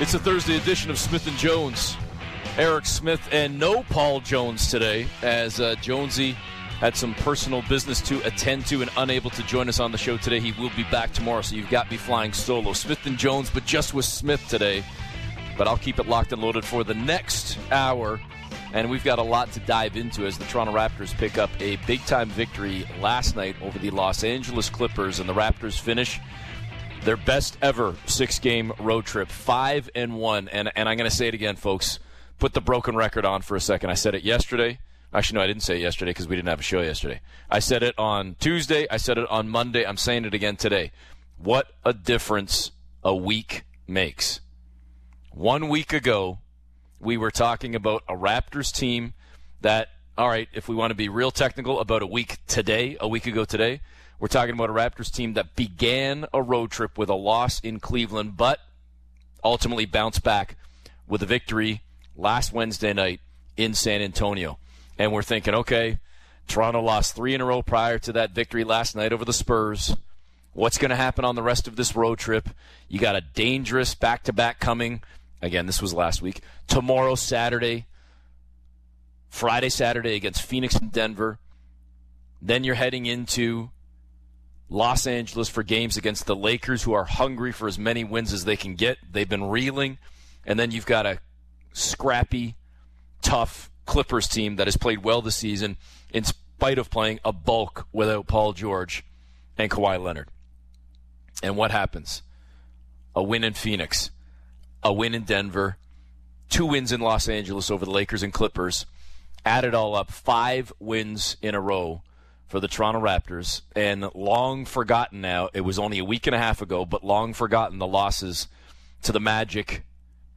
It's a Thursday edition of Smith and Jones. Eric Smith and no Paul Jones today, as uh, Jonesy had some personal business to attend to and unable to join us on the show today. He will be back tomorrow, so you've got me flying solo. Smith and Jones, but just with Smith today. But I'll keep it locked and loaded for the next hour. And we've got a lot to dive into as the Toronto Raptors pick up a big time victory last night over the Los Angeles Clippers, and the Raptors finish their best ever six game road trip, five and one. And and I'm going to say it again, folks. Put the broken record on for a second. I said it yesterday. Actually, no, I didn't say it yesterday because we didn't have a show yesterday. I said it on Tuesday. I said it on Monday. I'm saying it again today. What a difference a week makes. One week ago, we were talking about a Raptors team that, all right, if we want to be real technical, about a week today, a week ago today, we're talking about a Raptors team that began a road trip with a loss in Cleveland, but ultimately bounced back with a victory last Wednesday night in San Antonio. And we're thinking, okay, Toronto lost three in a row prior to that victory last night over the Spurs. What's going to happen on the rest of this road trip? You got a dangerous back to back coming. Again, this was last week. Tomorrow, Saturday, Friday, Saturday against Phoenix and Denver. Then you're heading into Los Angeles for games against the Lakers, who are hungry for as many wins as they can get. They've been reeling. And then you've got a scrappy, tough Clippers team that has played well this season in spite of playing a bulk without Paul George and Kawhi Leonard. And what happens? A win in Phoenix, a win in Denver, two wins in Los Angeles over the Lakers and Clippers. Add it all up, five wins in a row for the Toronto Raptors, and long forgotten now. It was only a week and a half ago, but long forgotten the losses to the Magic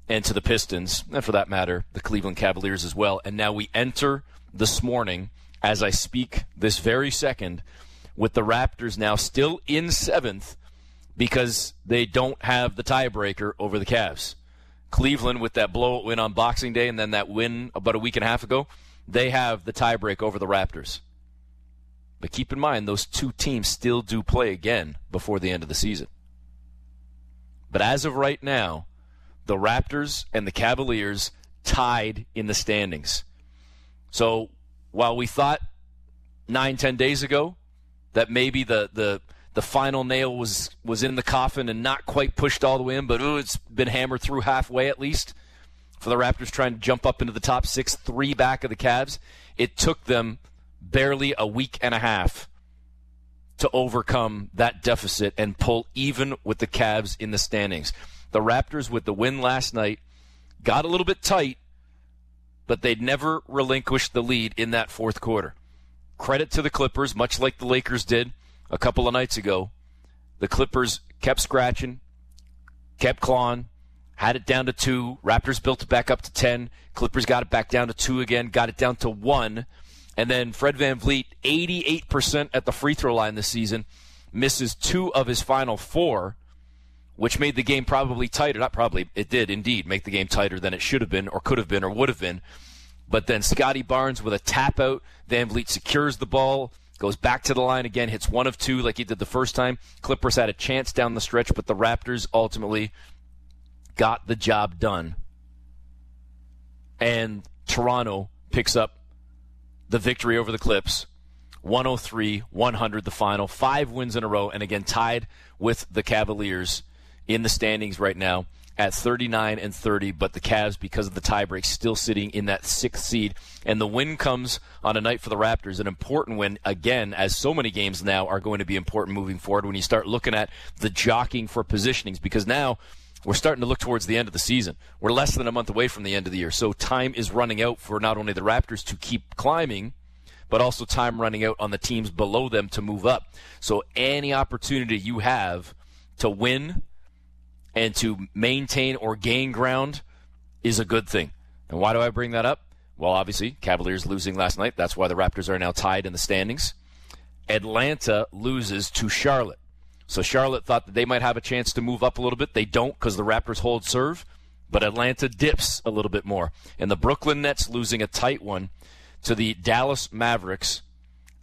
and to the Pistons, and for that matter, the Cleveland Cavaliers as well. And now we enter this morning, as I speak this very second, with the Raptors now still in seventh because they don't have the tiebreaker over the Cavs. Cleveland, with that blowout win on Boxing Day and then that win about a week and a half ago, they have the tiebreak over the Raptors. But keep in mind, those two teams still do play again before the end of the season. But as of right now, the Raptors and the Cavaliers tied in the standings. So while we thought nine, ten days ago that maybe the, the, the final nail was, was in the coffin and not quite pushed all the way in, but ooh, it's been hammered through halfway at least for the Raptors trying to jump up into the top six, three back of the Cavs. It took them barely a week and a half to overcome that deficit and pull even with the Cavs in the standings. The Raptors, with the win last night, got a little bit tight, but they'd never relinquished the lead in that fourth quarter. Credit to the Clippers, much like the Lakers did a couple of nights ago. The Clippers kept scratching, kept clawing, had it down to two. Raptors built it back up to 10. Clippers got it back down to two again, got it down to one. And then Fred Van VanVleet, 88% at the free throw line this season, misses two of his final four, which made the game probably tighter. Not probably, it did indeed make the game tighter than it should have been, or could have been, or would have been. But then Scottie Barnes with a tap out. Van VanVleet secures the ball, goes back to the line again, hits one of two like he did the first time. Clippers had a chance down the stretch, but the Raptors ultimately got the job done. And Toronto picks up the victory over the Clips. 103 100 the final. Five wins in a row, and again tied with the Cavaliers in the standings right now at 39 and 30. But the Cavs, because of the tiebreak, still sitting in that sixth seed. And the win comes on a night for the Raptors, an important win, again, as so many games now are going to be important moving forward when you start looking at the jockeying for positionings, because now we're starting to look towards the end of the season. We're less than a month away from the end of the year. So time is running out for not only the Raptors to keep climbing, but also time running out on the teams below them to move up. So any opportunity you have to win and to maintain or gain ground is a good thing. And why do I bring that up? Well, obviously, Cavaliers losing last night. That's why the Raptors are now tied in the standings. Atlanta loses to Charlotte. So Charlotte thought that they might have a chance to move up a little bit. They don't because the Raptors hold serve, but Atlanta dips a little bit more. And the Brooklyn Nets losing a tight one to the Dallas Mavericks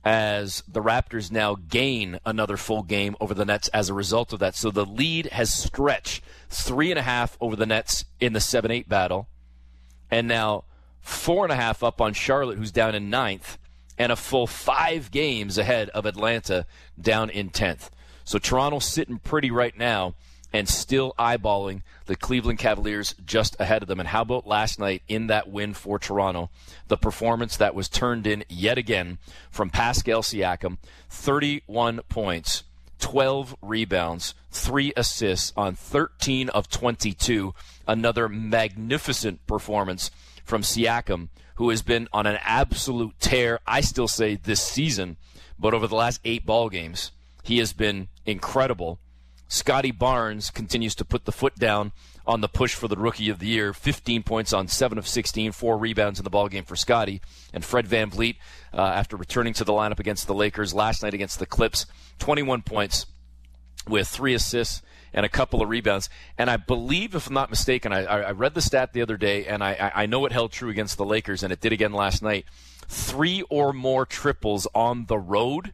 as the Raptors now gain another full game over the Nets as a result of that. So the lead has stretched three and a half over the Nets in the 7 8 battle, and now four and a half up on Charlotte, who's down in ninth, and a full five games ahead of Atlanta down in 10th. So Toronto's sitting pretty right now and still eyeballing the Cleveland Cavaliers just ahead of them. And how about last night in that win for Toronto? The performance that was turned in yet again from Pascal Siakam 31 points, 12 rebounds, 3 assists on 13 of 22. Another magnificent performance from Siakam, who has been on an absolute tear, I still say, this season. But over the last eight ball games, he has been incredible Scottie Barnes continues to put the foot down on the push for the rookie of the year. 15 points on 7 of 16, 4 rebounds in the ball game for Scottie. And Fred VanVleet, uh, after returning to the lineup against the Lakers last night against the Clips, 21 points with 3 assists and a couple of rebounds. And I believe, if I'm not mistaken, I, I read the stat the other day, and I, I know it held true against the Lakers, and it did again last night. Three or more triples on the road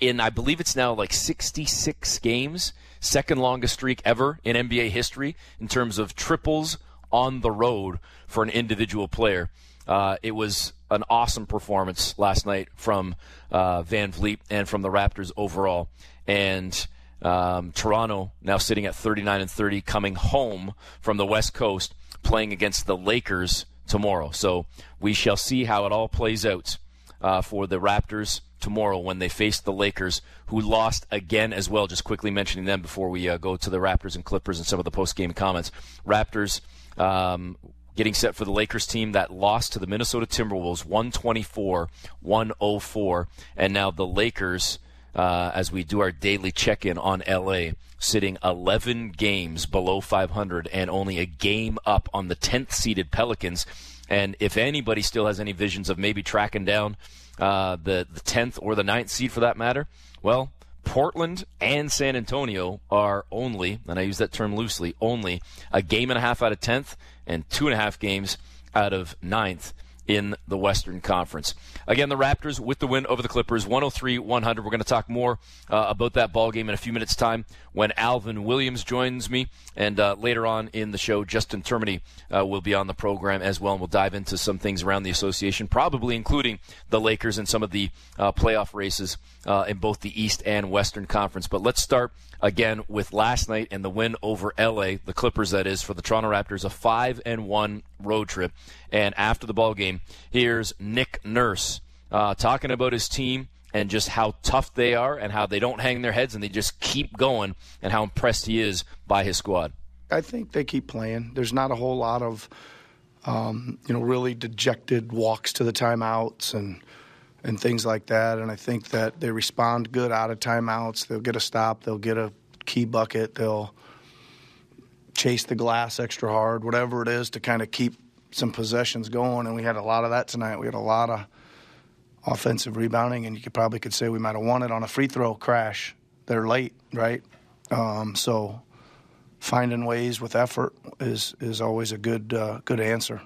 in, I believe it's now like 66 games second longest streak ever in NBA history in terms of triples on the road for an individual player. Uh, it was an awesome performance last night from uh, VanVleet and from the Raptors overall. And um, Toronto now sitting at 39 and 30, coming home from the West Coast, playing against the Lakers tomorrow. So we shall see how it all plays out uh, for the Raptors tomorrow when they face the Lakers, who lost again as well. Just quickly mentioning them before we uh, go to the Raptors and Clippers and some of the post game comments. Raptors. Um, getting set for the Lakers team that lost to the Minnesota Timberwolves 124 104. And now the Lakers, uh, as we do our daily check in on LA, sitting 11 games below 500 and only a game up on the 10th seeded Pelicans. And if anybody still has any visions of maybe tracking down uh, the the tenth or the 9th seed for that matter, well, Portland and San Antonio are only, and I use that term loosely, only a game and a half out of tenth and two and a half games out of ninth in the Western Conference. Again, the Raptors with the win over the Clippers, 103 100. We're going to talk more uh, about that ball game in a few minutes' time when Alvin Williams joins me. And uh, later on in the show, Justin Termini uh, will be on the program as well, and we'll dive into some things around the association, probably including the Lakers and some of the uh, playoff races uh, in both the East and Western Conference. But let's start again with last night and the win over LA, the Clippers that is for the Toronto Raptors, a 5 and 1 road trip. And after the ball game, here's Nick Nurse uh, talking about his team and just how tough they are and how they don't hang their heads and they just keep going and how impressed he is by his squad. I think they keep playing. There's not a whole lot of um, you know really dejected walks to the timeouts and and things like that. And I think that they respond good out of timeouts. They'll get a stop. They'll get a key bucket. They'll chase the glass extra hard, whatever it is to kind of keep some possessions going. And we had a lot of that tonight. We had a lot of offensive rebounding, and you could probably could say we might have won it on a free throw crash. They're late, right? Um, so finding ways with effort is is always a good uh, good answer.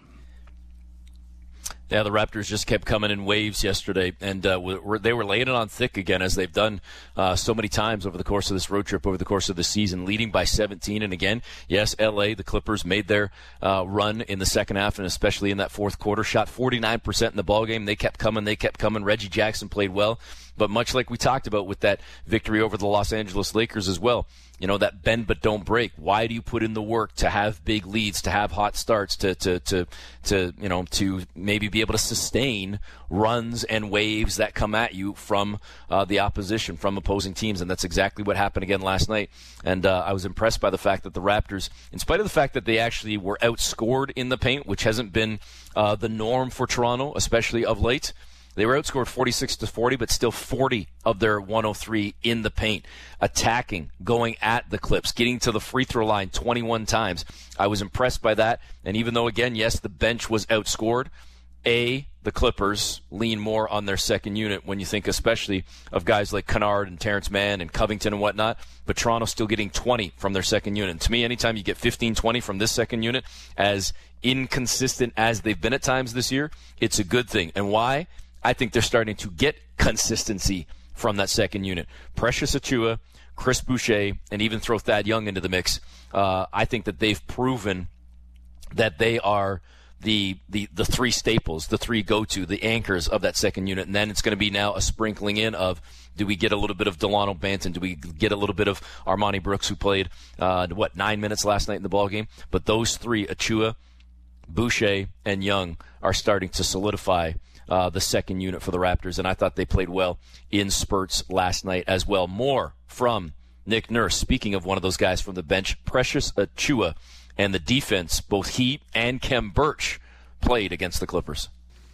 Yeah, the Raptors just kept coming in waves yesterday, and uh, they were laying it on thick again as they've done uh, so many times over the course of this road trip, over the course of the season, leading by 17. And again, yes, LA, the Clippers made their uh, run in the second half, and especially in that fourth quarter, shot 49% in the ball game. They kept coming, they kept coming. Reggie Jackson played well, but much like we talked about with that victory over the Los Angeles Lakers as well, you know that bend but don't break. Why do you put in the work to have big leads, to have hot starts, to to to to you know to maybe be able to sustain runs and waves that come at you from uh, the opposition, from opposing teams, and that's exactly what happened again last night. And uh, I was impressed by the fact that the Raptors, in spite of the fact that they actually were outscored in the paint, which hasn't been uh, the norm for Toronto, especially of late they were outscored 46 to 40, but still 40 of their 103 in the paint, attacking, going at the Clips, getting to the free throw line 21 times. I was impressed by that. And even though, again, yes, the bench was outscored, A, the Clippers lean more on their second unit when you think especially of guys like Kennard and Terrence Mann and Covington and whatnot, but Toronto's still getting 20 from their second unit. And to me, anytime you get 15, 20 from this second unit, as inconsistent as they've been at times this year, it's a good thing. And why? I think they're starting to get consistency from that second unit. Precious Achiuwa, Chris Boucher, and even throw Thad Young into the mix. Uh, I think that they've proven that they are the, the, the three staples, the three go to, the anchors of that second unit. And then it's going to be now a sprinkling in of do we get a little bit of Delano Banton? Do we get a little bit of Armoni Brooks, who played, uh, what, nine minutes last night in the ball game? But those three, Achiuwa, Boucher, and Young, are starting to solidify uh, the second unit for the Raptors. And I thought they played well in spurts last night as well. More from Nick Nurse. Speaking of one of those guys from the bench, Precious Achiuwa and the defense, both he and Khem Birch played against the Clippers.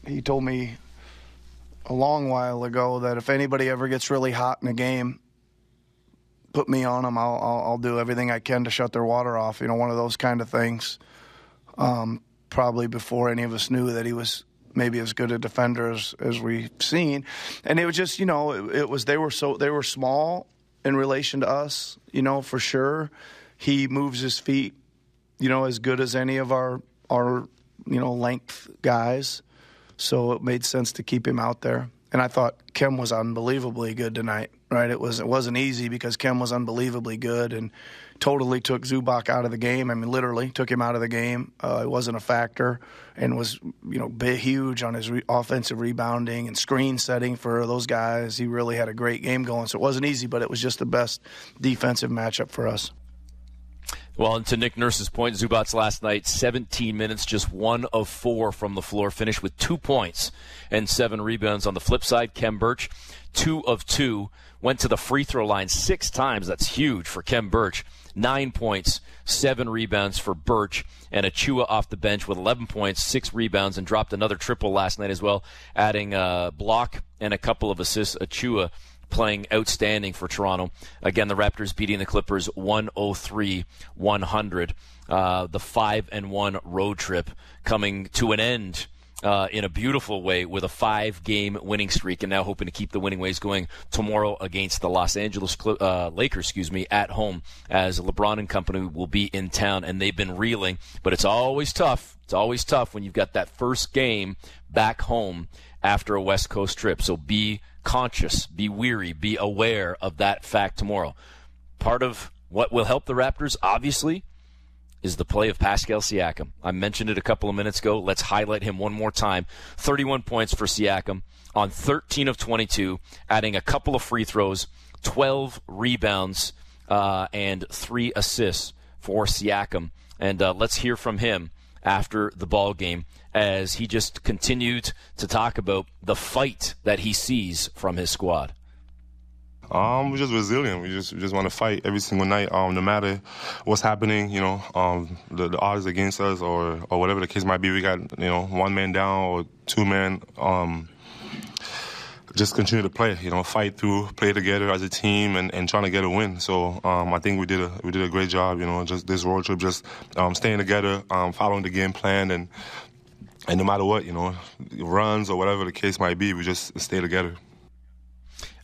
He told me a long while ago that if anybody ever gets really hot in a game, put me on them. I'll, I'll, I'll do everything I can to shut their water off. You know, one of those kind of things. Um, probably before any of us knew that he was maybe as good a defender as, as we've seen. And it was just, you know, it, it was they were so they were small in relation to us, you know, for sure. He moves his feet you know, as good as any of our our you know length guys. So it made sense to keep him out there. And I thought Khem was unbelievably good tonight. Right? It was it wasn't easy because Khem was unbelievably good and totally took Zubac out of the game. I mean, literally took him out of the game. Uh, it wasn't a factor and was you know big, huge on his re- offensive rebounding and screen setting for those guys. He really had a great game going. So it wasn't easy, but it was just the best defensive matchup for us. Well, and to Nick Nurse's point, Zubac last night, 17 minutes, just one of four from the floor, finished with two points and seven rebounds. On the flip side, Khem Birch, two of two, went to the free throw line six times. That's huge for Khem Birch. Nine points, seven rebounds for Birch, and Achiuwa off the bench with 11 points, six rebounds, and dropped another triple last night as well, adding a block and a couple of assists. Achiuwa playing outstanding for Toronto. Again, the Raptors beating the Clippers 103 100. Uh, the 5 and 1 road trip coming to an end. Uh, in a beautiful way with a five game winning streak and now hoping to keep the winning ways going tomorrow against the Los Angeles uh, Lakers, excuse me, at home as LeBron and company will be in town and they've been reeling, but it's always tough. It's always tough when you've got that first game back home after a West Coast trip. So be conscious, be weary, be aware of that fact tomorrow. Part of what will help the Raptors, obviously, is the play of Pascal Siakam. I mentioned it a couple of minutes ago. Let's highlight him one more time. 31 points for Siakam on 13 of 22, adding a couple of free throws, 12 rebounds, uh, and three assists for Siakam. And uh, let's hear from him after the ball game as he just continued to talk about the fight that he sees from his squad. Um, we're just resilient. We just we just want to fight every single night. Um, no matter what's happening, you know, um, the, the odds against us or or whatever the case might be. We got you know one man down or two men. Um, just continue to play, you know, fight through, play together as a team, and, and trying to get a win. So um, I think we did a we did a great job, you know, just this road trip, just um, staying together, um, following the game plan, and and no matter what, you know, runs or whatever the case might be, we just stay together.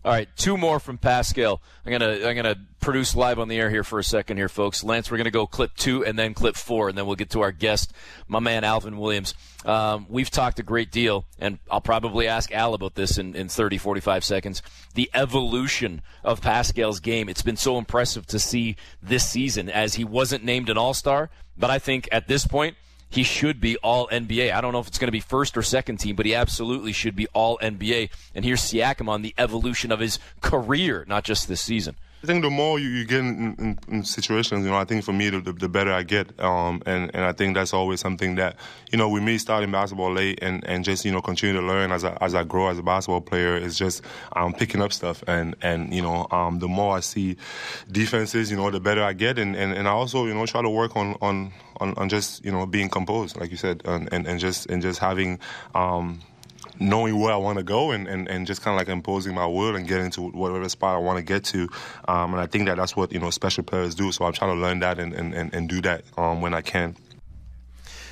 All right, two more from Pascal. I'm gonna I'm gonna produce live on the air here for a second here, folks. Lance, we're gonna go clip two and then clip four, and then we'll get to our guest, my man Alvin Williams. Um, we've talked a great deal, and I'll probably ask Al about this in, in 30, 45 seconds. The evolution of Pascal's game. It's been so impressive to see this season as he wasn't named an All Star, but I think at this point he should be all NBA. I don't know if it's going to be first or second team, but he absolutely should be all NBA. And here's Siakam on the evolution of his career, not just this season. I think the more you, you get in, in, in, situations, you know, I think for me, the, the better I get. Um, and, and I think that's always something that, you know, with me starting basketball late and, and just, you know, continue to learn as I, as I grow as a basketball player is just um, picking up stuff. And, and you know, um, the more I see defenses, you know, the better I get. And, and, and I also, you know, try to work on, on, on, on just, you know, being composed, like you said, and, and, and just, and just having, um, knowing where I want to go and, and, and just kind of like imposing my will and getting to whatever spot I want to get to. Um, and I think that that's what, you know, special players do. So I'm trying to learn that and, and, and do that um, when I can.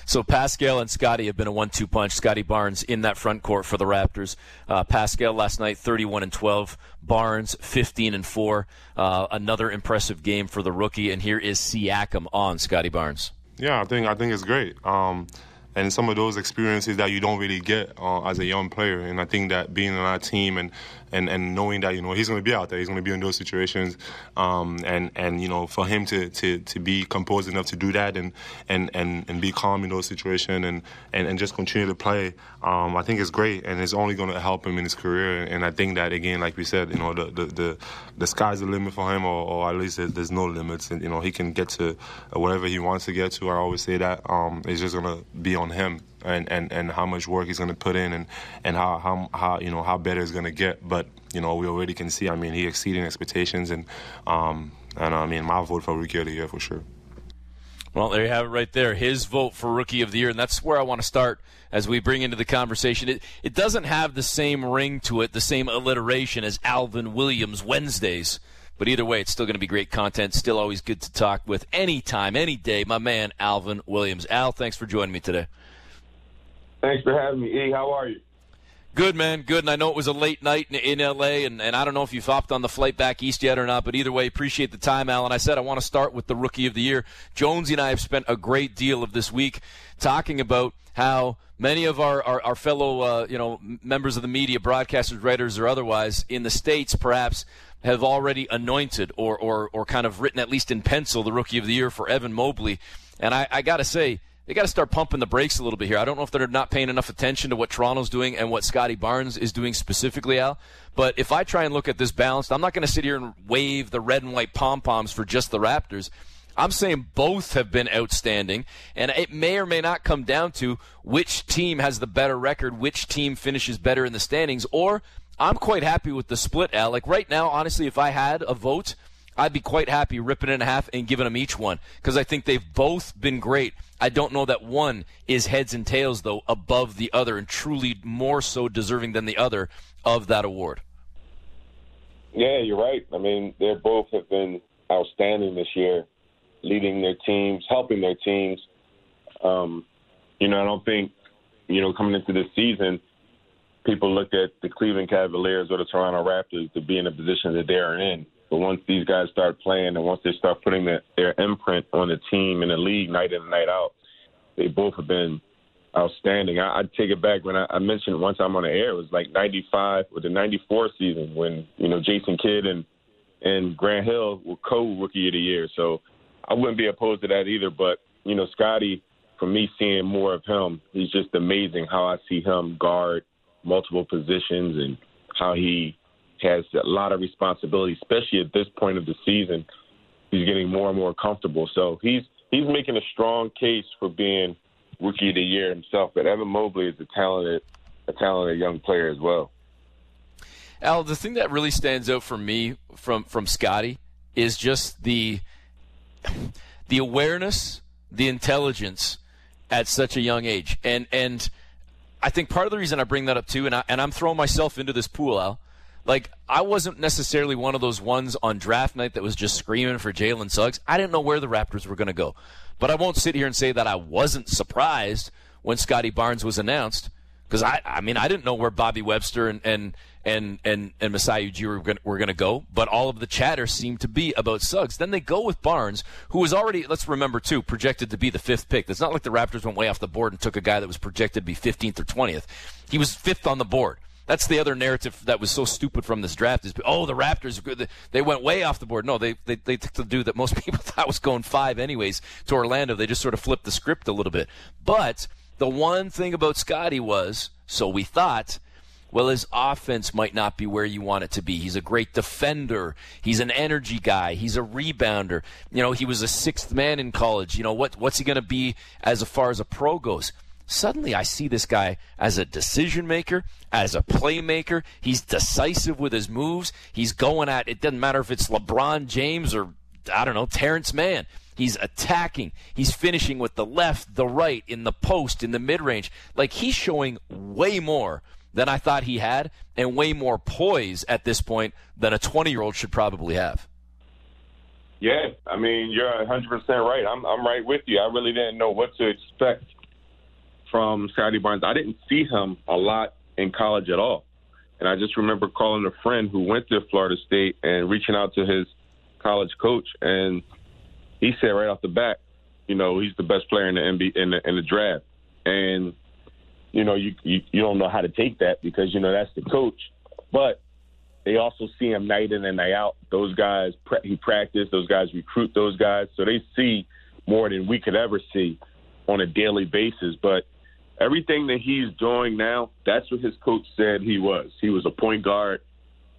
So Pascal and Scottie have been a one-two punch. Scottie Barnes in that front court for the Raptors. Uh, Pascal last night, 31 and 12. Barnes, 15 and four. Uh, another impressive game for the rookie. And here is Siakam on Scottie Barnes. Yeah, I think I think it's great. Um, and some of those experiences that you don't really get uh, as a young player. And I think that being on our team and and, and knowing that you know he's going to be out there, he's going to be in those situations, um, and and you know for him to, to, to be composed enough to do that and and, and, and be calm in those situations and, and, and just continue to play, um, I think it's great. And it's only going to help him in his career. And I think that again, like we said, you know the the, the, the sky's the limit for him, or, or at least there's no limits, and you know he can get to whatever he wants to get to. I always say that um, it's just going to be on him and, and, and how much work he's going to put in and, and how, how, how you know how better he's going to get. But you know we already can see. I mean, he exceeding expectations, and um, and I mean my vote for rookie of the year for sure. Well, there you have it right there. His vote for rookie of the year, and that's where I want to start as we bring into the conversation. It it doesn't have the same ring to it, the same alliteration as Alvin Williams Wednesdays. But either way, it's still going to be great content. Still always good to talk with anytime, any day. My man, Alvin Williams. Al, thanks for joining me today. Thanks for having me, E. How are you? Good, man. Good. And I know it was a late night in, in L.A., and, and I don't know if you've hopped on the flight back east yet or not, but either way, appreciate the time, Alan. I said I want to start with the Rookie of the Year. Jonesy and I have spent a great deal of this week talking about how many of our, our, our fellow uh, you know members of the media, broadcasters, writers, or otherwise in the States perhaps have already anointed or, or, or kind of written, at least in pencil, the Rookie of the Year for Evan Mobley. And I, I got to say, they got to start pumping the brakes a little bit here. I don't know if they're not paying enough attention to what Toronto's doing and what Scottie Barnes is doing specifically, Al. But if I try and look at this balanced, I'm not going to sit here and wave the red and white pom poms for just the Raptors. I'm saying both have been outstanding, and it may or may not come down to which team has the better record, which team finishes better in the standings, or I'm quite happy with the split, Al. Like right now, honestly, if I had a vote, I'd be quite happy ripping it in half and giving them each one because I think they've both been great. I don't know that one is heads and tails though above the other and truly more so deserving than the other of that award. Yeah, you're right. I mean, they both have been outstanding this year, leading their teams, helping their teams. Um, you know, I don't think, you know, coming into this season, people looked at the Cleveland Cavaliers or the Toronto Raptors to be in the position that they are in. But once these guys start playing and once they start putting the, their imprint on the team and the league night in and night out, they both have been outstanding. I, I'd take it back when I, I mentioned one time on the air, it was like 95 or the 94 season when, you know, Jason Kidd and, and Grant Hill were co-rookie of the year. So I wouldn't be opposed to that either. But, you know, Scottie, for me, seeing more of him, he's just amazing how I see him guard multiple positions and how he has a lot of responsibility, especially at this point of the season. He's getting more and more comfortable. So he's he's making a strong case for being rookie of the year himself. But Evan Mobley is a talented a talented young player as well. Al, the thing that really stands out for me from from Scottie is just the the awareness, the intelligence at such a young age. And and I think part of the reason I bring that up too, and I, and I'm throwing myself into this pool, Al, like I wasn't necessarily one of those ones on draft night that was just screaming for Jalen Suggs. I didn't know where the Raptors were going to go, but I won't sit here and say that I wasn't surprised when Scottie Barnes was announced because I, I mean, I didn't know where Bobby Webster and and and and, and Masai Ujiri were going to go, but all of the chatter seemed to be about Suggs. Then they go with Barnes, who was already, let's remember too, projected to be the fifth pick. It's not like the Raptors went way off the board and took a guy that was projected to be 15th or 20th. He was fifth on the board. That's the other narrative that was so stupid from this draft is, oh, the Raptors, they went way off the board. No, they, they, they took the dude that most people thought was going five anyways to Orlando. They just sort of flipped the script a little bit. But the one thing about Scottie was, so we thought, well, his offense might not be where you want it to be. He's a great defender. He's an energy guy. He's a rebounder. You know, he was a sixth man in college. You know, what, what's he going to be as far as a pro goes? Suddenly, I see this guy as a decision maker, as a playmaker. He's decisive with his moves. He's going at it. Doesn't matter if it's LeBron James or, I don't know, Terrence Mann. He's attacking. He's finishing with the left, the right, in the post, in the mid range. Like he's showing way more than I thought he had and way more poise at this point than a 20 year old should probably have. Yeah, I mean, you're 100% right. I'm, I'm right with you. I really didn't know what to expect from Scottie Barnes. I didn't see him a lot in college at all. And I just remember calling a friend who went to Florida State and reaching out to his college coach, and he said right off the bat, you know, he's the best player in the NBA in the, in the draft. and you know you, you you don't know how to take that because you know that's the coach, but they also see him night in and night out. Those guys he practice, those guys recruit those guys, so they see more than we could ever see on a daily basis. But everything that he's doing now, that's what his coach said he was. He was a point guard.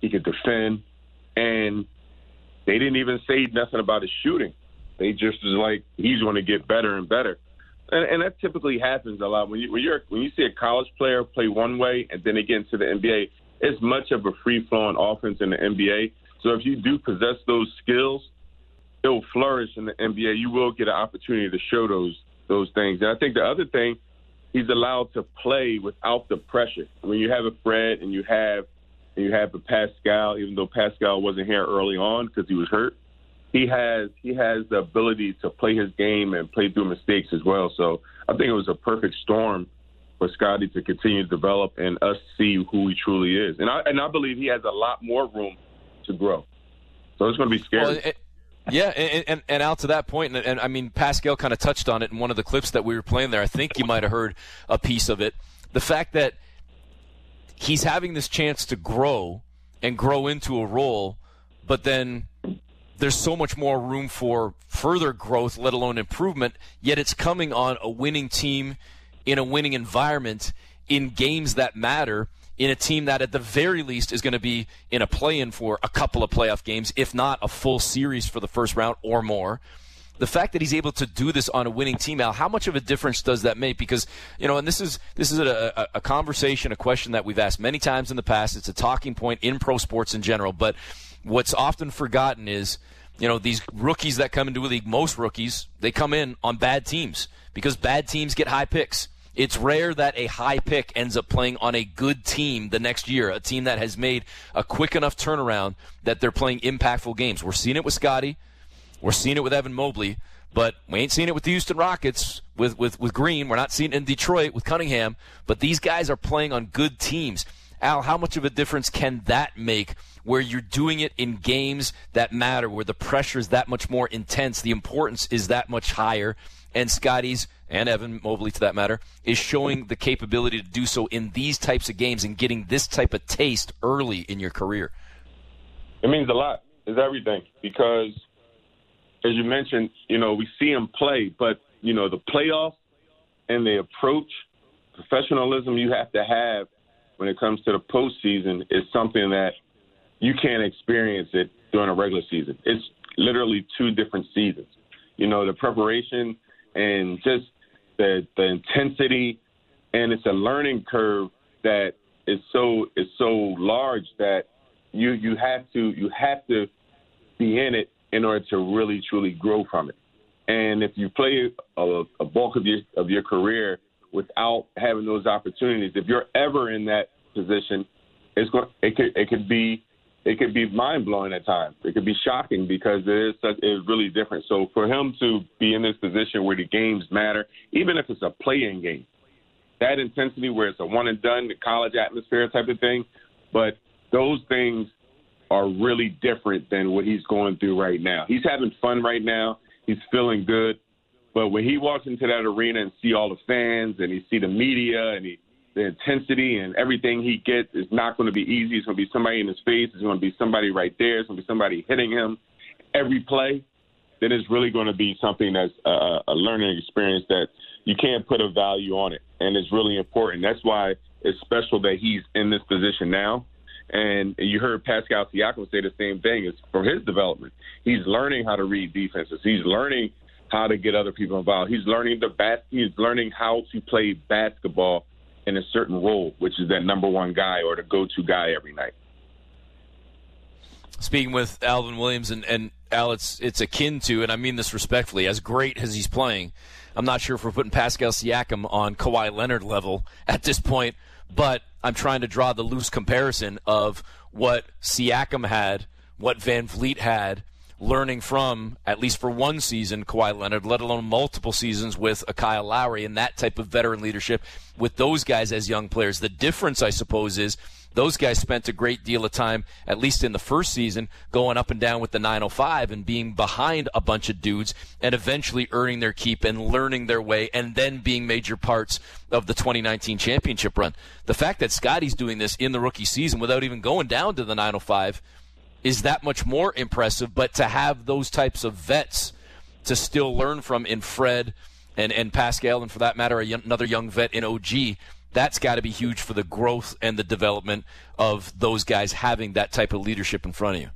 He could defend, and they didn't even say nothing about his shooting. They just was like he's going to get better and better, and, and that typically happens a lot when you when you're when you see a college player play one way and then they get into the NBA. It's much of a free flowing offense in the NBA. So if you do possess those skills, it'll flourish in the NBA. You will get an opportunity to show those those things. And I think the other thing, he's allowed to play without the pressure. When you have a Fred and you have and you have a Pascal, even though Pascal wasn't here early on because he was hurt, he has he has the ability to play his game and play through mistakes as well. So I think it was a perfect storm for Scottie to continue to develop and us see who he truly is. And I and I believe he has a lot more room to grow. So it's going to be scary. Well, it, yeah, and, and, and out to that point, and, and I mean Pascal kind of touched on it in one of the clips that we were playing there. I think you might have heard a piece of it. The fact that he's having this chance to grow and grow into a role, but then there's so much more room for further growth, let alone improvement. Yet it's coming on a winning team in a winning environment in games that matter in a team that at the very least is going to be in a play-in for a couple of playoff games, if not a full series for the first round or more. The fact that he's able to do this on a winning team, Al, how much of a difference does that make? Because you know, and this is this is a, a, a conversation, a question that we've asked many times in the past. It's a talking point in pro sports in general, but what's often forgotten is, you know, these rookies that come into the league, most rookies, they come in on bad teams because bad teams get high picks. It's rare that a high pick ends up playing on a good team the next year, a team that has made a quick enough turnaround that they're playing impactful games. We're seeing it with Scottie. We're seeing it with Evan Mobley. But we ain't seeing it with the Houston Rockets with, with, with Green. We're not seeing it in Detroit with Cunningham. But these guys are playing on good teams. Al, how much of a difference can that make where you're doing it in games that matter, where the pressure is that much more intense, the importance is that much higher, and Scottie's and Evan Mobley, to that matter, is showing the capability to do so in these types of games and getting this type of taste early in your career? It means a lot. It's everything because, as you mentioned, you know we see him play, but you know the playoffs and the approach, professionalism you have to have when it comes to the postseason is something that you can't experience it during a regular season. It's literally two different seasons. You know, the preparation and just the the intensity, and it's a learning curve that is so is so large that you you have to you have to be in it in order to really truly grow from it. And if you play a, a bulk of your of your career without having those opportunities, if you're ever in that position, it's going it could it could be it could be mind blowing at times. It could be shocking because it is such, it's really different. So for him to be in this position where the games matter, even if it's a play-in game, that intensity where it's a one and done, the college atmosphere type of thing, but those things are really different than what he's going through right now. He's having fun right now. He's feeling good. But when he walks into that arena and see all the fans and he see the media and he the intensity and everything he gets is not going to be easy. It's going to be somebody in his face. It's going to be somebody right there. It's going to be somebody hitting him every play. Then it's really going to be something that's a, a learning experience that you can't put a value on it, and it's really important. That's why it's special that he's in this position now. And you heard Pascal Siakam say the same thing. It's for his development. He's learning how to read defenses. He's learning how to get other people involved. He's learning the bas- He's learning how to play basketball in a certain role, which is that number one guy or the go-to guy every night. Speaking with Alvin Williams and, and Al, it's, it's akin to, and I mean this respectfully, as great as he's playing, I'm not sure if we're putting Pascal Siakam on Kawhi Leonard level at this point, but I'm trying to draw the loose comparison of what Siakam had, what VanVleet had, learning from, at least for one season, Kawhi Leonard, let alone multiple seasons with a Kyle Lowry and that type of veteran leadership with those guys as young players. The difference, I suppose, is Those guys spent a great deal of time, at least in the first season, going up and down with the 905 and being behind a bunch of dudes and eventually earning their keep and learning their way and then being major parts of the 2019 championship run. The fact that Scottie's doing this in the rookie season without even going down to the 905 is that much more impressive. But to have those types of vets to still learn from in Fred and, and Pascal, and for that matter, another young vet in OG, that's got to be huge for the growth and the development of those guys having that type of leadership in front of you.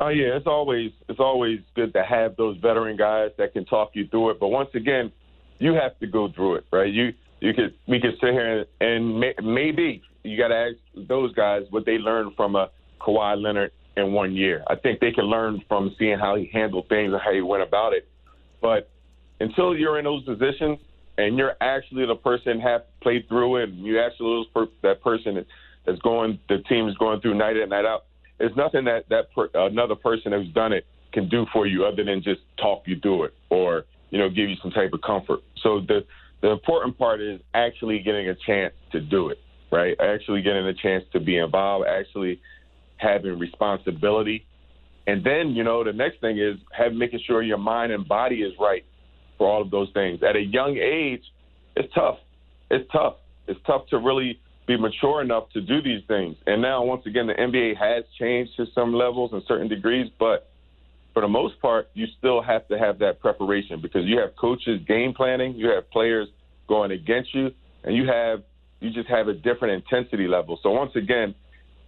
Oh yeah, it's always it's always good to have those veteran guys that can talk you through it. But once again, you have to go through it, right? You you could we could sit here and, and may, maybe you got to ask those guys what they learned from a Kawhi Leonard in one year. I think they can learn from seeing how he handled things and how he went about it. But until you're in those positions and you're actually the person have played through it, and you actually per- that person that's going, the team is going through night in night out. There's nothing that that per- another person who's done it can do for you other than just talk you through it or you know give you some type of comfort. So the the important part is actually getting a chance to do it, right? Actually getting a chance to be involved, actually having responsibility. And then, you know, the next thing is have making sure your mind and body is right for all of those things. At a young age, it's tough. It's tough. It's tough to really be mature enough to do these things. And now, once again, the NBA has changed to some levels and certain degrees, but for the most part, you still have to have that preparation because you have coaches game planning, you have players going against you, and you have you just have a different intensity level. So once again,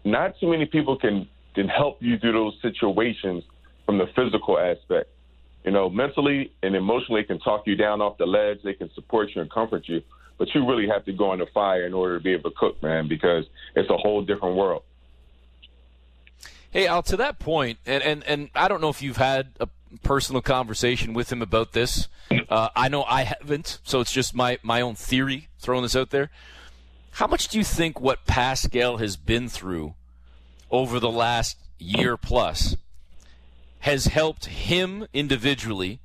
not too many people can can help you through those situations from the physical aspect. You know, mentally and emotionally can talk you down off the ledge. They can support you and comfort you, but you really have to go in the fire in order to be able to cook, man, because it's a whole different world. Hey, Al, to that point, and, and, and I don't know if you've had a personal conversation with him about this. Uh, I know I haven't, so it's just my, my own theory throwing this out there. How much do you think what Pascal has been through over the last year plus has helped him individually,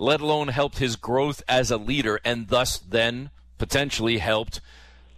let alone helped his growth as a leader, and thus then potentially helped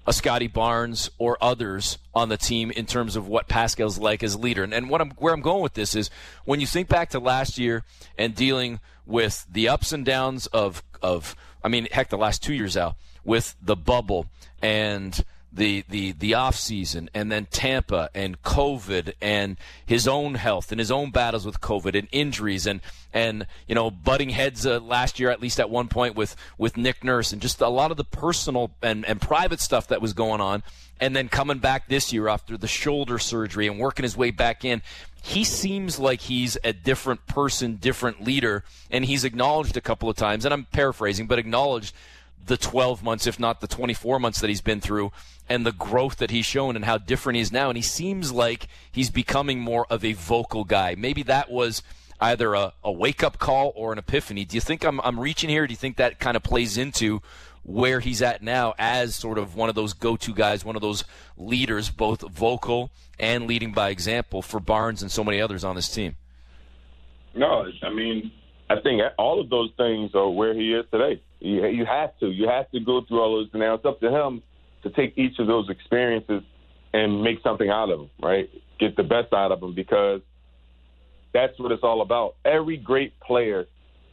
a Scottie Barnes or others on the team in terms of what Pascal's like as a leader. And, and what I'm, where I'm going with this is when you think back to last year and dealing with the ups and downs of, of I mean, heck, the last two years out with the bubble and the the the off season and then Tampa and COVID and his own health and his own battles with COVID and injuries and and you know butting heads uh, last year at least at one point with with Nick Nurse and just a lot of the personal and and private stuff that was going on. And then coming back this year after the shoulder surgery and working his way back in he seems like he's a different person different leader. And he's acknowledged a couple of times and I'm paraphrasing but acknowledged the 12 months, if not the 24 months that he's been through, and the growth that he's shown and how different he is now. And he seems like he's becoming more of a vocal guy. Maybe that was either a, a wake up call or an epiphany. Do you think I'm, I'm reaching here? Do you think that kind of plays into where he's at now as sort of one of those go to guys, one of those leaders, both vocal and leading by example for Barnes and so many others on this team? No, I mean, I think all of those things are where he is today. You, you have to. You have to go through all those. Now it's up to him to take each of those experiences and make something out of them, right? Get the best out of them because that's what it's all about. Every great player,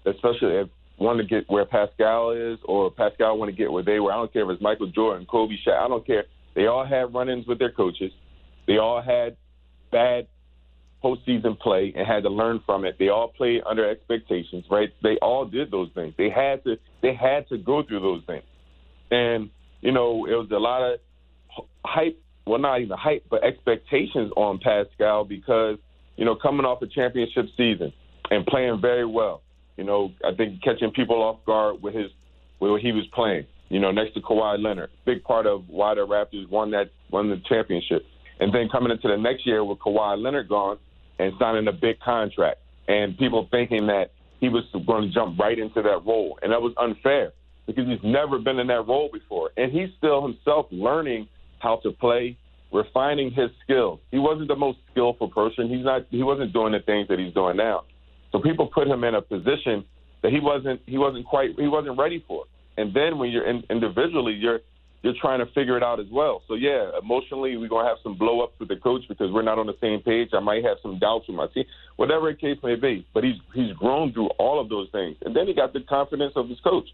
especially if want to get where Pascal is or Pascal want to get where they were. I don't care if it's Michael Jordan, Kobe, Shaq. I don't care. They all had run-ins with their coaches. They all had bad postseason play and had to learn from it. They all played under expectations, right? They all did those things. They had to they had to go through those things. And, you know, it was a lot of hype, well not even hype, but expectations on Pascal because, you know, coming off a championship season and playing very well. You know, I think catching people off guard with his with what he was playing, you know, next to Kawhi Leonard. Big part of why the Raptors won that won the championship. And then coming into the next year with Kawhi Leonard gone, and signing a big contract, and people thinking that he was going to jump right into that role, and that was unfair because he's never been in that role before, and he's still himself learning how to play, refining his skills. He wasn't the most skillful person. He's not. He wasn't doing the things that he's doing now. So people put him in a position that he wasn't. He wasn't quite. He wasn't ready for. And then when you're in, individually, you're you're trying to figure it out as well. So yeah, emotionally we're gonna have some blow ups with the coach because we're not on the same page. I might have some doubts with my team, whatever the case may be. But he's he's grown through all of those things, and then he got the confidence of his coach.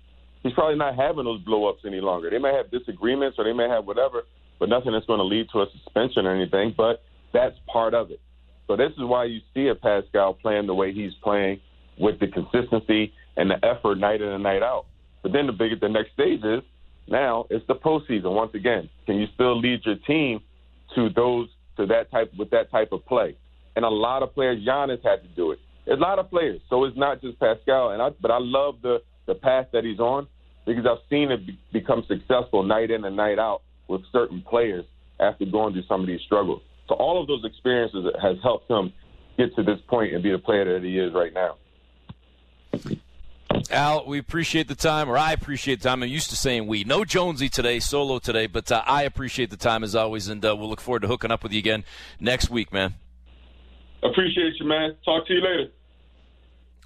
He's probably not having those blow ups any longer. They may have disagreements or they may have whatever, but nothing that's going to lead to a suspension or anything. But that's part of it. So this is why you see a Pascal playing the way he's playing with the consistency and the effort night in and night out. But then the big the next stage is now it's the postseason. Once again, can you still lead your team to those to that type with that type of play? And a lot of players, Giannis had to do it. There's a lot of players, so it's not just Pascal. And I, but I love the the path that he's on because I've seen it be, become successful night in and night out with certain players after going through some of these struggles. So all of those experiences has helped him get to this point and be the player that he is right now. Al, we appreciate the time, or I appreciate the time. I'm used to saying we. No Jonesy today, solo today, but uh, I appreciate the time as always, and uh, we'll look forward to hooking up with you again next week, man. Appreciate you, man. Talk to you later.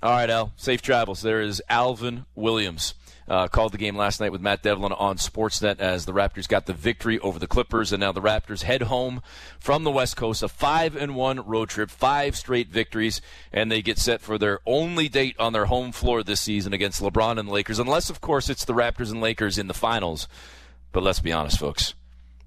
All right, Al. Safe travels. There is Alvin Williams. Uh, called the game last night with Matt Devlin on Sportsnet as the Raptors got the victory over the Clippers, and now the Raptors head home from the West Coast, a five and one road trip, five straight victories, and they get set for their only date on their home floor this season against LeBron and the Lakers, unless of course it's the Raptors and Lakers in the finals. But let's be honest, folks.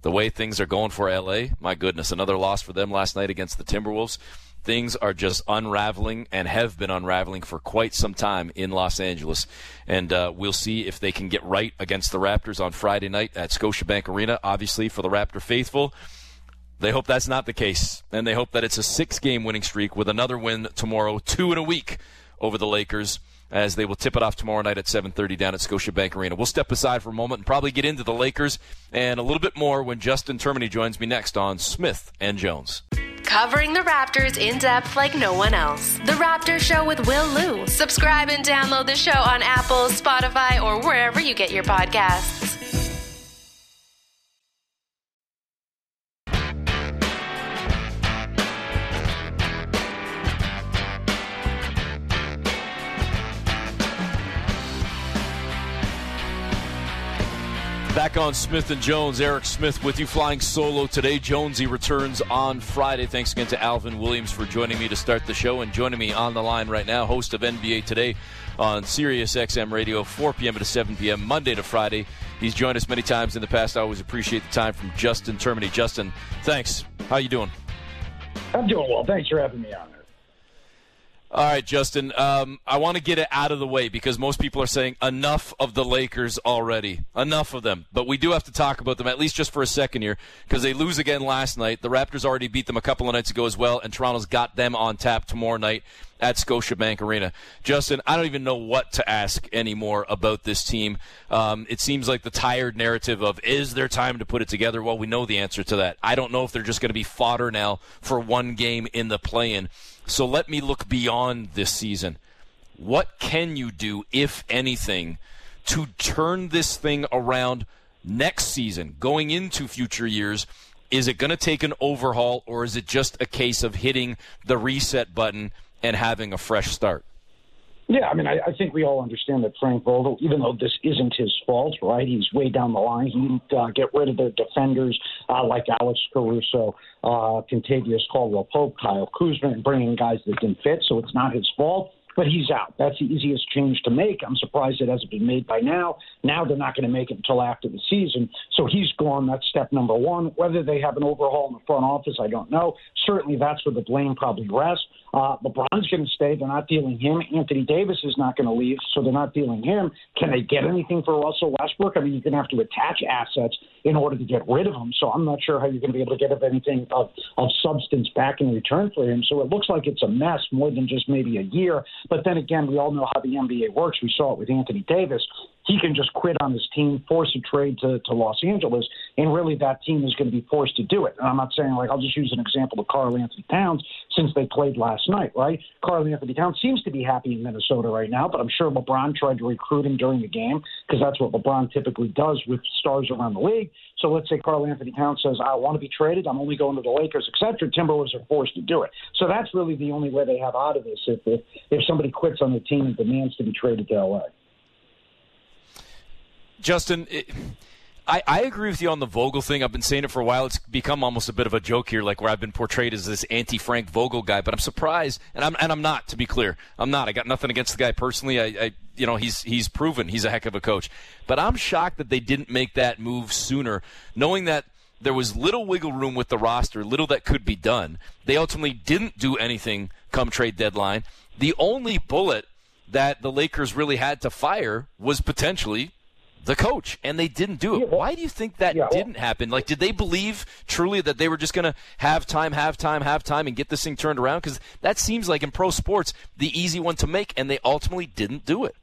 The way things are going for LA, my goodness, another loss for them last night against the Timberwolves things are just unraveling and have been unraveling for quite some time in Los Angeles. And uh, we'll see if they can get right against the Raptors on Friday night at Scotiabank Arena. Obviously, for the Raptor faithful, they hope that's not the case. And they hope that it's a six game winning streak with another win tomorrow, two in a week over the Lakers. As they will tip it off tomorrow night at 7:30 down at Scotiabank Arena. We'll step aside for a moment and probably get into the Lakers and a little bit more when Justin Termine joins me next on Smith and Jones covering the Raptors in depth like no one else. The Raptor Show with Will Lou. Subscribe and download the show on Apple, Spotify, or wherever you get your podcasts. Back on Smith and Jones, Eric Smith with you flying solo today. Jonesy returns on Friday. Thanks again to Alvin Williams for joining me to start the show and joining me on the line right now, host of NBA Today on Sirius XM Radio, 4 p.m. to 7 p.m. Monday to Friday. He's joined us many times in the past. I always appreciate the time from Justin Termine. Justin, thanks. How you doing? I'm doing well. Thanks for having me on. All right, Justin. Um, I want to get it out of the way because most people are saying enough of the Lakers already. Enough of them. But we do have to talk about them at least just for a second here because they lose again last night. The Raptors already beat them a couple of nights ago as well, and Toronto's got them on tap tomorrow night at Scotiabank Arena. Justin, I don't even know what to ask anymore about this team. Um, it seems like the tired narrative of is there time to put it together? Well, we know the answer to that. I don't know if they're just going to be fodder now for one game in the play-in. So let me look beyond this season. What can you do, if anything, to turn this thing around next season, going into future years? Is it going to take an overhaul, or is it just a case of hitting the reset button and having a fresh start? Yeah, I mean, I, I think we all understand that Frank Vogel, even though this isn't his fault, right? He's way down the line. He didn't uh, get rid of the defenders uh, like Alex Caruso, uh, Kentavious Caldwell Pope, Kyle Kuzma, and bringing guys that didn't fit. So it's not his fault but he's out. That's the easiest change to make. I'm surprised it hasn't been made by now. Now they're not going to make it until after the season. So he's gone. That's step number one. Whether they have an overhaul in the front office, I don't know. Certainly that's where the blame probably rests. Uh, LeBron's going to stay. They're not dealing him. Anthony Davis is not going to leave, so they're not dealing him. Can they get anything for Russell Westbrook? I mean, you're going to have to attach assets in order to get rid of him. So I'm not sure how you're going to be able to get anything of, of substance back in return for him. So it looks like it's a mess more than just maybe a year. But then again, we all know how the NBA works. We saw it with Anthony Davis he can just quit on his team, force a trade to, to Los Angeles, and really that team is going to be forced to do it. And I'm not saying like I'll just use an example of Karl-Anthony Towns since they played last night, right? Karl-Anthony Towns seems to be happy in Minnesota right now, but I'm sure LeBron tried to recruit him during the game because that's what LeBron typically does with stars around the league. So let's say Karl-Anthony Towns says, I want to be traded, I'm only going to the Lakers, etc. Timberwolves are forced to do it. So that's really the only way they have out of this if if, if somebody quits on the team and demands to be traded to LA. Justin, it, I, I agree with you on the Vogel thing. I've been saying it for a while. It's become almost a bit of a joke here, like where I've been portrayed as this anti-Frank Vogel guy. But I'm surprised, and I'm and I'm not. To be clear, I'm not. I got nothing against the guy personally. I, I you know he's he's proven he's a heck of a coach. But I'm shocked that they didn't make that move sooner, knowing that there was little wiggle room with the roster, little that could be done. They ultimately didn't do anything come trade deadline. The only bullet that the Lakers really had to fire was potentially the coach, and they didn't do it. Why do you think that yeah, well, didn't happen? Like, did they believe truly that they were just going to have time, have time, have time, and get this thing turned around? Because that seems like in pro sports the easy one to make, and they ultimately didn't do it.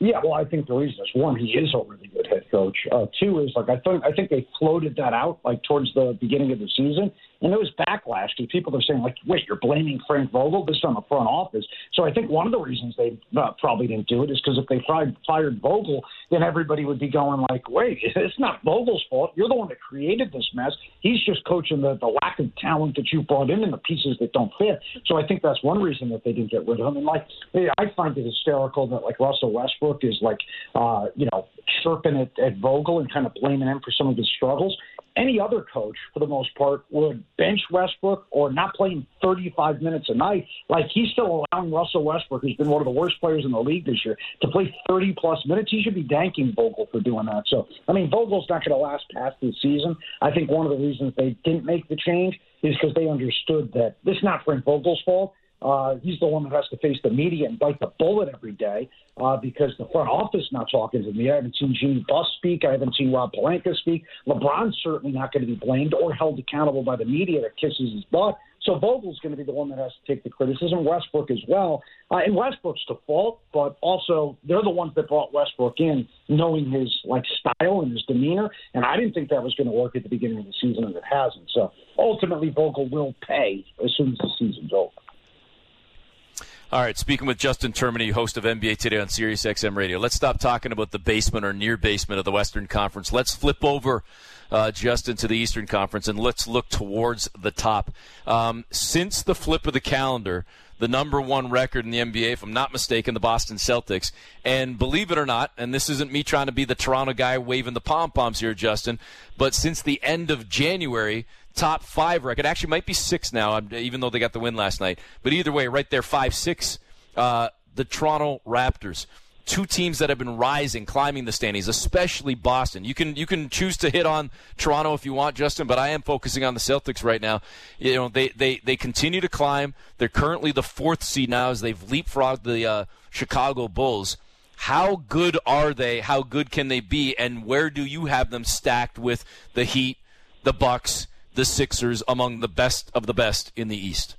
Yeah, well, I think the reason is one, he is a really good head coach. Uh, two is like I think I think they floated that out like towards the beginning of the season, and there was backlash because people are saying like, wait, you're blaming Frank Vogel this on the front office. So I think one of the reasons they uh, probably didn't do it is because if they fired, fired Vogel, then everybody would be going like, wait, it's not Vogel's fault. You're the one that created this mess. He's just coaching the, the lack of talent that you brought in and the pieces that don't fit. So I think that's one reason that they didn't get rid of him. And like, I find it hysterical that like Russell Westbrook is like, uh, you know, chirping at, at Vogel and kind of blaming him for some of his struggles any other coach, for the most part, would bench Westbrook or not play him 35 minutes a night. Like he's still allowing Russell Westbrook, who's been one of the worst players in the league this year, to play 30 plus minutes. He should be thanking Vogel for doing that. So, I mean, Vogel's not going to last past the season. I think one of the reasons they didn't make the change is because they understood that this is not Frank Vogel's fault. Uh, he's the one that has to face the media and bite the bullet every day uh, because the front office is not talking to me. I haven't seen Jeanie Buss speak. I haven't seen Rob Pelinka speak. LeBron's certainly not going to be blamed or held accountable by the media that kisses his butt. So Vogel's going to be the one that has to take the criticism. Westbrook as well, uh, and Westbrook's to fault, but also they're the ones that brought Westbrook in, knowing his like style and his demeanor. And I didn't think that was going to work at the beginning of the season, and it hasn't. So ultimately, Vogel will pay as soon as the season's over. All right, speaking with Justin Termine, host of NBA Today on Sirius XM Radio. Let's stop talking about the basement or near basement of the Western Conference. Let's flip over, uh, Justin, to the Eastern Conference and let's look towards the top. Um, since the flip of the calendar, the number one record in the NBA, if I'm not mistaken, the Boston Celtics. And believe it or not, and this isn't me trying to be the Toronto guy waving the pom poms here, Justin, but since the end of January, top five record. Actually, might be six now, even though they got the win last night. But either way, right there, five six. Uh, the Toronto Raptors, two teams that have been rising, climbing the standings, especially Boston. You can you can choose to hit on Toronto if you want, Justin, but I am focusing on the Celtics right now. You know, they they they continue to climb. They're currently the fourth seed now as they've leapfrogged the uh, Chicago Bulls. How good are they? How good can they be? And where do you have them stacked with the Heat, the Bucks? The Sixers among the best of the best in the East.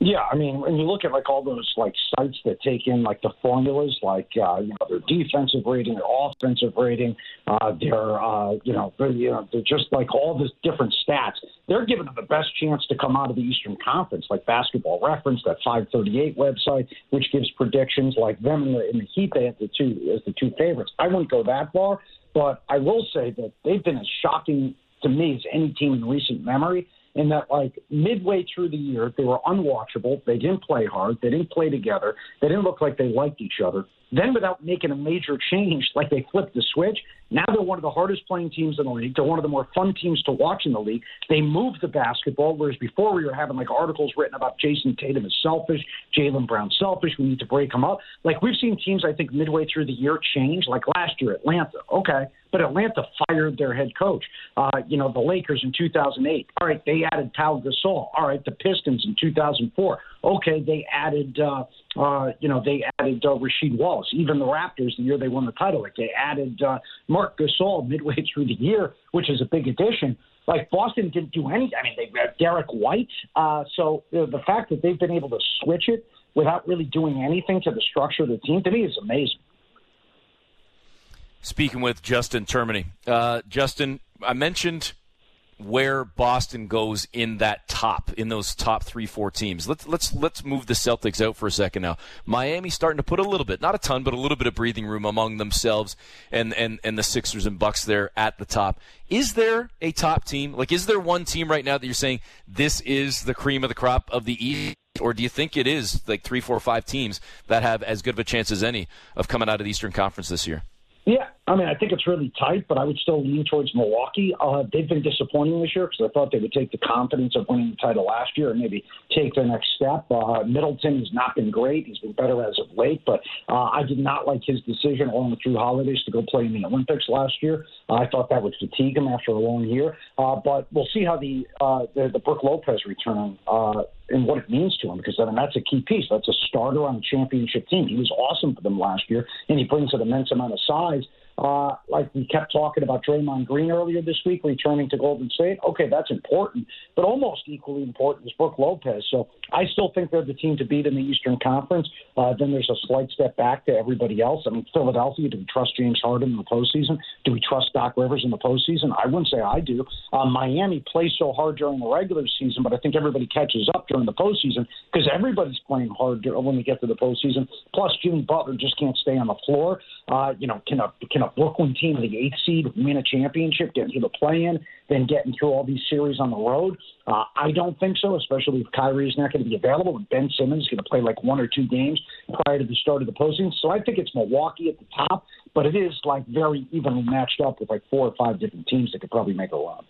Yeah, I mean, when you look at like all those like sites that take in like the formulas, like uh, you know their defensive rating, their offensive rating, uh, their uh, you know they're, you know they're just like all the different stats. They're giving them the best chance to come out of the Eastern Conference, like Basketball Reference, that 538 website, which gives predictions. Like them in the, in the Heat, they have the two as the two favorites. I wouldn't go that far, but I will say that they've been as shocking to me as any team in recent memory. In that, like midway through the year, they were unwatchable. They didn't play hard. They didn't play together. They didn't look like they liked each other. Then, without making a major change, like they flipped the switch, now they're one of the hardest playing teams in the league. They're one of the more fun teams to watch in the league. They moved the basketball, whereas before we were having like articles written about Jayson Tatum is selfish, Jaylen Brown selfish. We need to break them up. Like we've seen teams, I think, midway through the year change. Like last year, Atlanta. Okay, but Atlanta fired their head coach. Uh, you know, the Lakers in 2008. All right, they added Pau Gasol. All right, the Pistons in 2004. Okay, they added, uh, uh, you know, they added uh, Rasheed Wallace. Even the Raptors, the year they won the title, like they added uh, Marc Gasol midway through the year, which is a big addition. Like Boston didn't do any. I mean, they had Derrick White. Uh, so you know, the fact that they've been able to switch it without really doing anything to the structure of the team to me is amazing. Speaking with Justin Termine. Uh, Justin, I mentioned where Boston goes in that top in those top three four teams. Let's let's let's move the Celtics out for a second now. Miami's starting to put a little bit, not a ton, but a little bit of breathing room among themselves and and and the Sixers and Bucks there at the top. Is there a top team? Like, is there one team right now that you're saying this is the cream of the crop of the East? Or do you think it is like three, four, five teams that have as good of a chance as any of coming out of the Eastern Conference this year? Yeah, I mean, I think it's really tight, but I would still lean towards Milwaukee. Uh, they've been disappointing this year because I thought they would take the confidence of winning the title last year and maybe take the next step. Uh, Middleton has not been great; he's been better as of late, but uh, I did not like his decision along with Jrue Holiday's to go play in the Olympics last year. Uh, I thought that would fatigue him after a long year. Uh, but we'll see how the uh, the, the Brook Lopez return. Uh, and what it means to him because I mean that's a key piece. That's a starter on a championship team. He was awesome for them last year, and he brings an immense amount of size. Uh, like we kept talking about Draymond Green earlier this week, returning to Golden State. Okay, that's important, but almost equally important is Brook Lopez. So I still think they're the team to beat in the Eastern Conference. Uh, then there's a slight step back to everybody else. I mean, Philadelphia. Do we trust James Harden in the postseason? Do we trust Doc Rivers in the postseason? I wouldn't say I do. Uh, Miami plays so hard during the regular season, but I think everybody catches up during the postseason because everybody's playing hard when we get to the postseason. Plus, Jimmy Butler just can't stay on the floor. Uh, you know, can a can a Brooklyn team the eighth seed win a championship, get into the play-in, then getting through all these series on the road? Uh, I don't think so, especially if Kyrie is not going to be available and Ben Simmons is going to play like one or two games prior to the start of the postseason. So I think it's Milwaukee at the top, but it is like very evenly matched up with like four or five different teams that could probably make a run.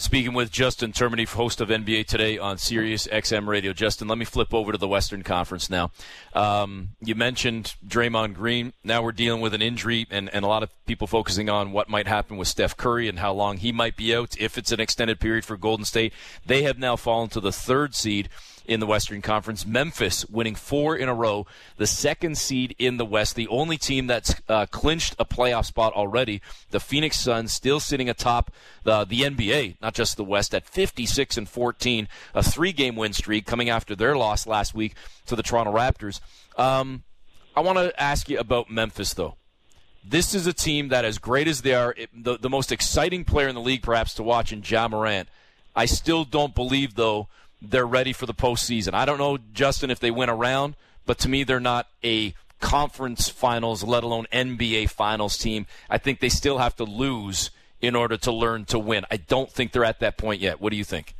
Speaking with Justin Termine, host of NBA Today on Sirius XM Radio. Justin, let me flip over to the Western Conference now. Um, you mentioned Draymond Green. Now we're dealing with an injury, and, and a lot of people focusing on what might happen with Steph Curry and how long he might be out if it's an extended period for Golden State. They have now fallen to the third seed in the Western Conference. Memphis winning four in a row, the second seed in the West, the only team that's uh, clinched a playoff spot already. The Phoenix Suns still sitting atop the, the NBA, not just the West, at 56 and 14, a three game win streak coming after their loss last week to the Toronto Raptors. Um, I want to ask you about Memphis, though. This is a team that, as great as they are, it, the, the most exciting player in the league, perhaps, to watch in Ja Morant. I still don't believe, though, they're ready for the postseason. I don't know, Justin, if they win around, but to me, they're not a conference finals, let alone NBA finals team. I think they still have to lose in order to learn to win. I don't think they're at that point yet. What do you think?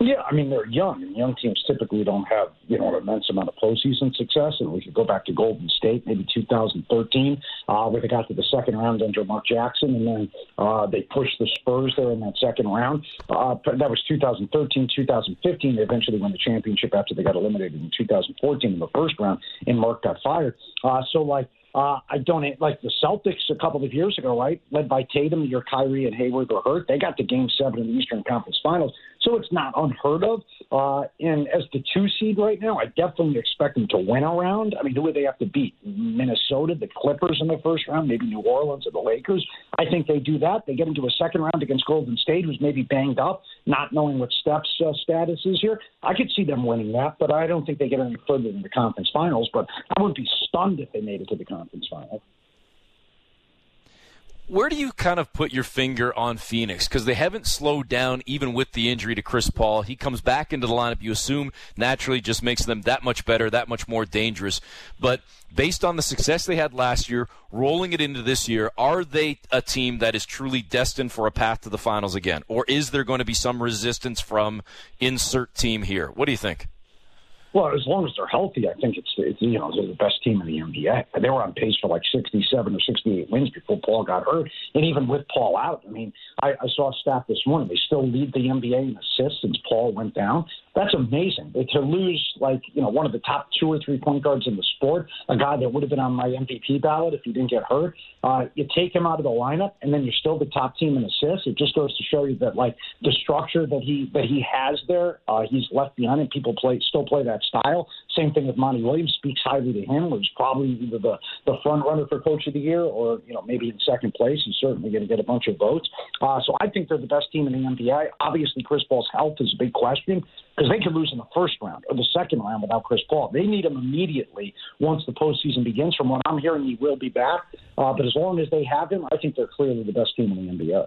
Yeah, I mean they're young, and young teams typically don't have you know an immense amount of postseason success. And we could go back to Golden State, maybe 2013, uh, where they got to the second round under Mark Jackson, and then uh, they pushed the Spurs there in that second round. Uh, that was 2013, 2015. They eventually won the championship after they got eliminated in 2014 in the first round, and Mark got fired. Uh, so like uh, I don't like the Celtics a couple of years ago, right? Led by Tatum, your Kyrie and Hayward were hurt. They got to Game Seven in the Eastern Conference Finals, so it's not unheard of. Uh, and as the two seed right now, I definitely expect them to win a round. I mean, who would they have to beat? Minnesota, the Clippers in the first round, maybe New Orleans or the Lakers. I think they do that. They get into a second round against Golden State, who's maybe banged up, not knowing what Steph's uh, status is here. I could see them winning that, but I don't think they get any further than the conference finals. But I wouldn't be stunned if they made it to the conference conference final. Where do you kind of put your finger on Phoenix? Because they haven't slowed down even with the injury to Chris Paul. He comes back into the lineup, you assume naturally just makes them that much better, that much more dangerous. But based on the success they had last year, rolling it into this year, are they a team that is truly destined for a path to the finals again? Or is there going to be some resistance from insert team here? What do you think? Well, as long as they're healthy, I think it's, it's you know they're the best team in the NBA. They were on pace for like 67 or 68 wins before Paul got hurt, and even with Paul out, I mean, I, I saw a stat this morning. They still lead the NBA in assists since Paul went down. That's amazing. To lose like you know one of the top two or three point guards in the sport, a guy that would have been on my MVP ballot if he didn't get hurt, uh, you take him out of the lineup, and then you're still the top team in assists. It just goes to show you that like the structure that he that he has there, uh, he's left behind, and people play still play that style. Same thing with Monty Williams. Speaks highly to him. Was probably either the the front runner for Coach of the Year, or you know maybe in second place. He's certainly going to get a bunch of votes. Uh, so I think they're the best team in the NBA. Obviously, Chris Paul's health is a big question because they could lose in the first round or the second round without Chris Paul. They need him immediately once the postseason begins. From what I'm hearing, he will be back. Uh, but as long as they have him, I think they're clearly the best team in the NBA.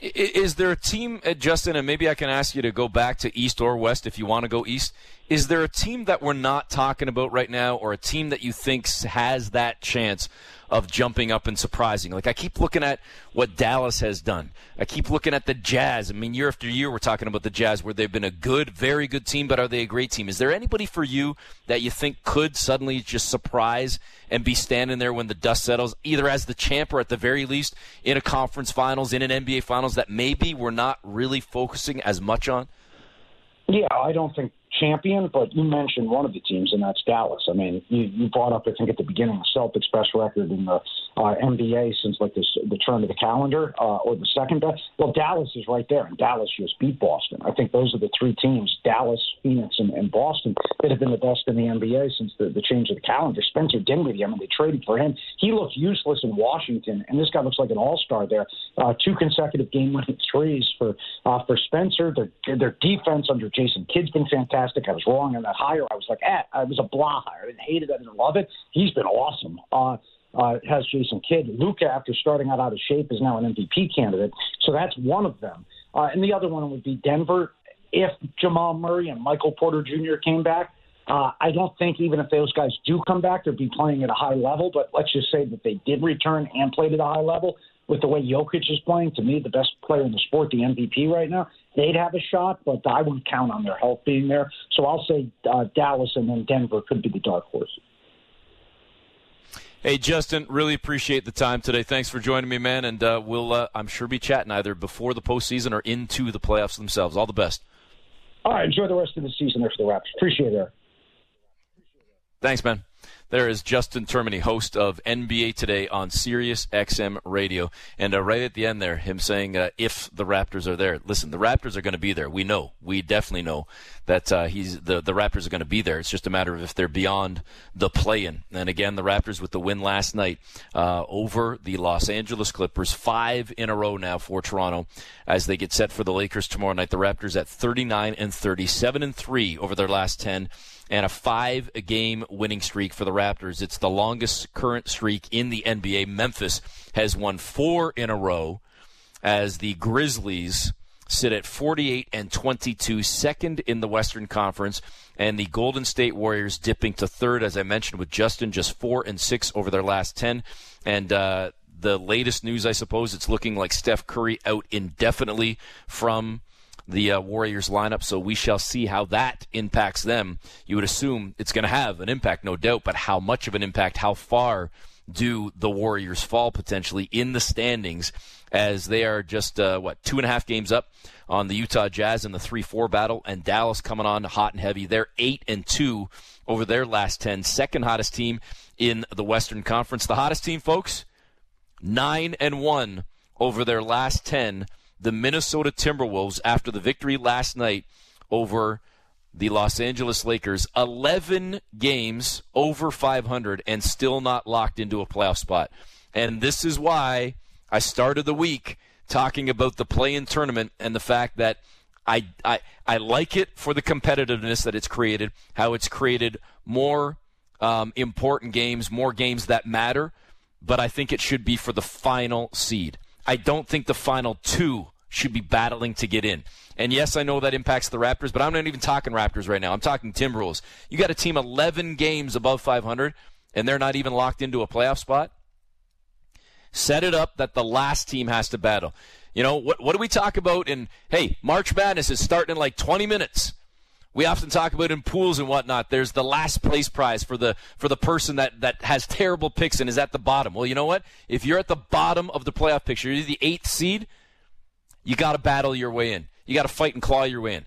Is there a team, uh, Justin, and maybe I can ask you to go back to East or West if you want to go East? Is there a team that we're not talking about right now, or a team that you think has that chance of jumping up and surprising. Like I keep looking at what Dallas has done. I keep looking at the Jazz. I mean, year after year, we're talking about the Jazz where they've been a good, very good team, but are they a great team? Is there anybody for you that you think could suddenly just surprise and be standing there when the dust settles, either as the champ or at the very least in a conference finals, in an NBA finals that maybe we're not really focusing as much on? Yeah, I don't think champion, but you mentioned one of the teams, and that's Dallas. I mean, you, you brought up, I think, at the beginning, the Celtics' best record in the uh, NBA since like this, the turn of the calendar, uh, or the second best. Well, Dallas is right there, and Dallas just beat Boston. I think those are the three teams: Dallas, Phoenix, and, and Boston that have been the best in the NBA since the, the change of the calendar. Spencer Dinwiddie, I mean, they traded for him. He looks useless in Washington, and this guy looks like an all-star there. Uh, two consecutive game-winning threes for uh, for Spencer. Their their defense under Jason Kidd's been fantastic. I was wrong on that hire. I was like, eh, I was a blah hire. I didn't hate it. I didn't love it. He's been awesome. Uh, uh, has Jason Kidd. Luka, after starting out out of shape, is now an MVP candidate. So that's one of them. Uh, and the other one would be Denver. If Jamal Murray and Michael Porter Jr. came back, uh, I don't think even if those guys do come back, they'd be playing at a high level. But let's just say that they did return and played at a high level. With the way Jokic is playing, to me, the best player in the sport, the MVP right now, they'd have a shot, but I wouldn't count on their health being there. So I'll say uh, Dallas and then Denver could be the dark horse. Hey, Justin, really appreciate the time today. Thanks for joining me, man. And uh, we'll, uh, I'm sure, be chatting either before the postseason or into the playoffs themselves. All the best. All right. Enjoy the rest of the season there for the Raptors. Appreciate it. Thanks, man. There is Justin Termine, host of NBA Today on Sirius XM Radio. And uh, right at the end there, him saying, uh, if the Raptors are there. Listen, the Raptors are going to be there. We know. We definitely know that uh, he's the, the Raptors are going to be there. It's just a matter of if they're beyond the play-in. And again, the Raptors with the win last night uh, over the Los Angeles Clippers, five in a row now for Toronto as they get set for the Lakers tomorrow night. The Raptors at 39 and 37 and 3 over their last 10 and a five game winning streak for the Raptors. It's the longest current streak in the NBA. Memphis has won four in a row as the Grizzlies sit at 48 and 22, second in the Western Conference, and the Golden State Warriors dipping to third, as I mentioned, with Justin just four and six over their last 10. And, uh, the latest news, I suppose, it's looking like Steph Curry out indefinitely from the uh, Warriors lineup, so we shall see how that impacts them. You would assume it's going to have an impact, no doubt, but how much of an impact, how far do the Warriors fall potentially in the standings as they are just, uh, what, two and a half games up on the Utah Jazz in the 3 4 battle, and Dallas coming on hot and heavy. They're 8 and 2 over their last 10, second hottest team in the Western Conference. The hottest team, folks, 9 and 1 over their last 10 the Minnesota Timberwolves after the victory last night over the Los Angeles Lakers. 11 games over 500 and still not locked into a playoff spot. And this is why I started the week talking about the play in tournament and the fact that I, I, I like it for the competitiveness that it's created, how it's created more um, important games, more games that matter, but I think it should be for the final seed. I don't think the final two should be battling to get in. And yes, I know that impacts the Raptors, but I'm not even talking Raptors right now. I'm talking Timberwolves. You got a team 11 games above 500, and they're not even locked into a playoff spot. Set it up that the last team has to battle. You know, what, what do we talk about in, hey, March Madness is starting in like 20 minutes. We often talk about in pools and whatnot. There's the last place prize for the for the person that, that has terrible picks and is at the bottom. Well, you know what? If you're at the bottom of the playoff picture, you're the eighth seed you got to battle your way in. You got to fight and claw your way in.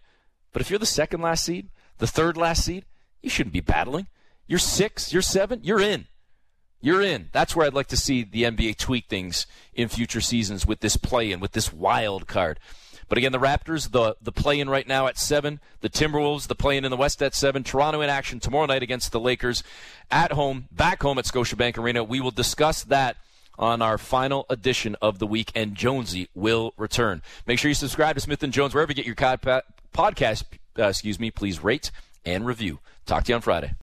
But if you're the second last seed, the third last seed, you shouldn't be battling. You're six, you're seven, you're in. You're in. That's where I'd like to see the NBA tweak things in future seasons with this play in, with this wild card. But again, the Raptors, the the play in right now at seven. The Timberwolves, the play in in the West at seven. Toronto in action tomorrow night against the Lakers at home, back home at Scotiabank Arena. We will discuss that on our final edition of the week, and Jonesy will return. Make sure you subscribe to Smith and Jones wherever you get your podcast. Uh, excuse me. Please rate and review. Talk to you on Friday.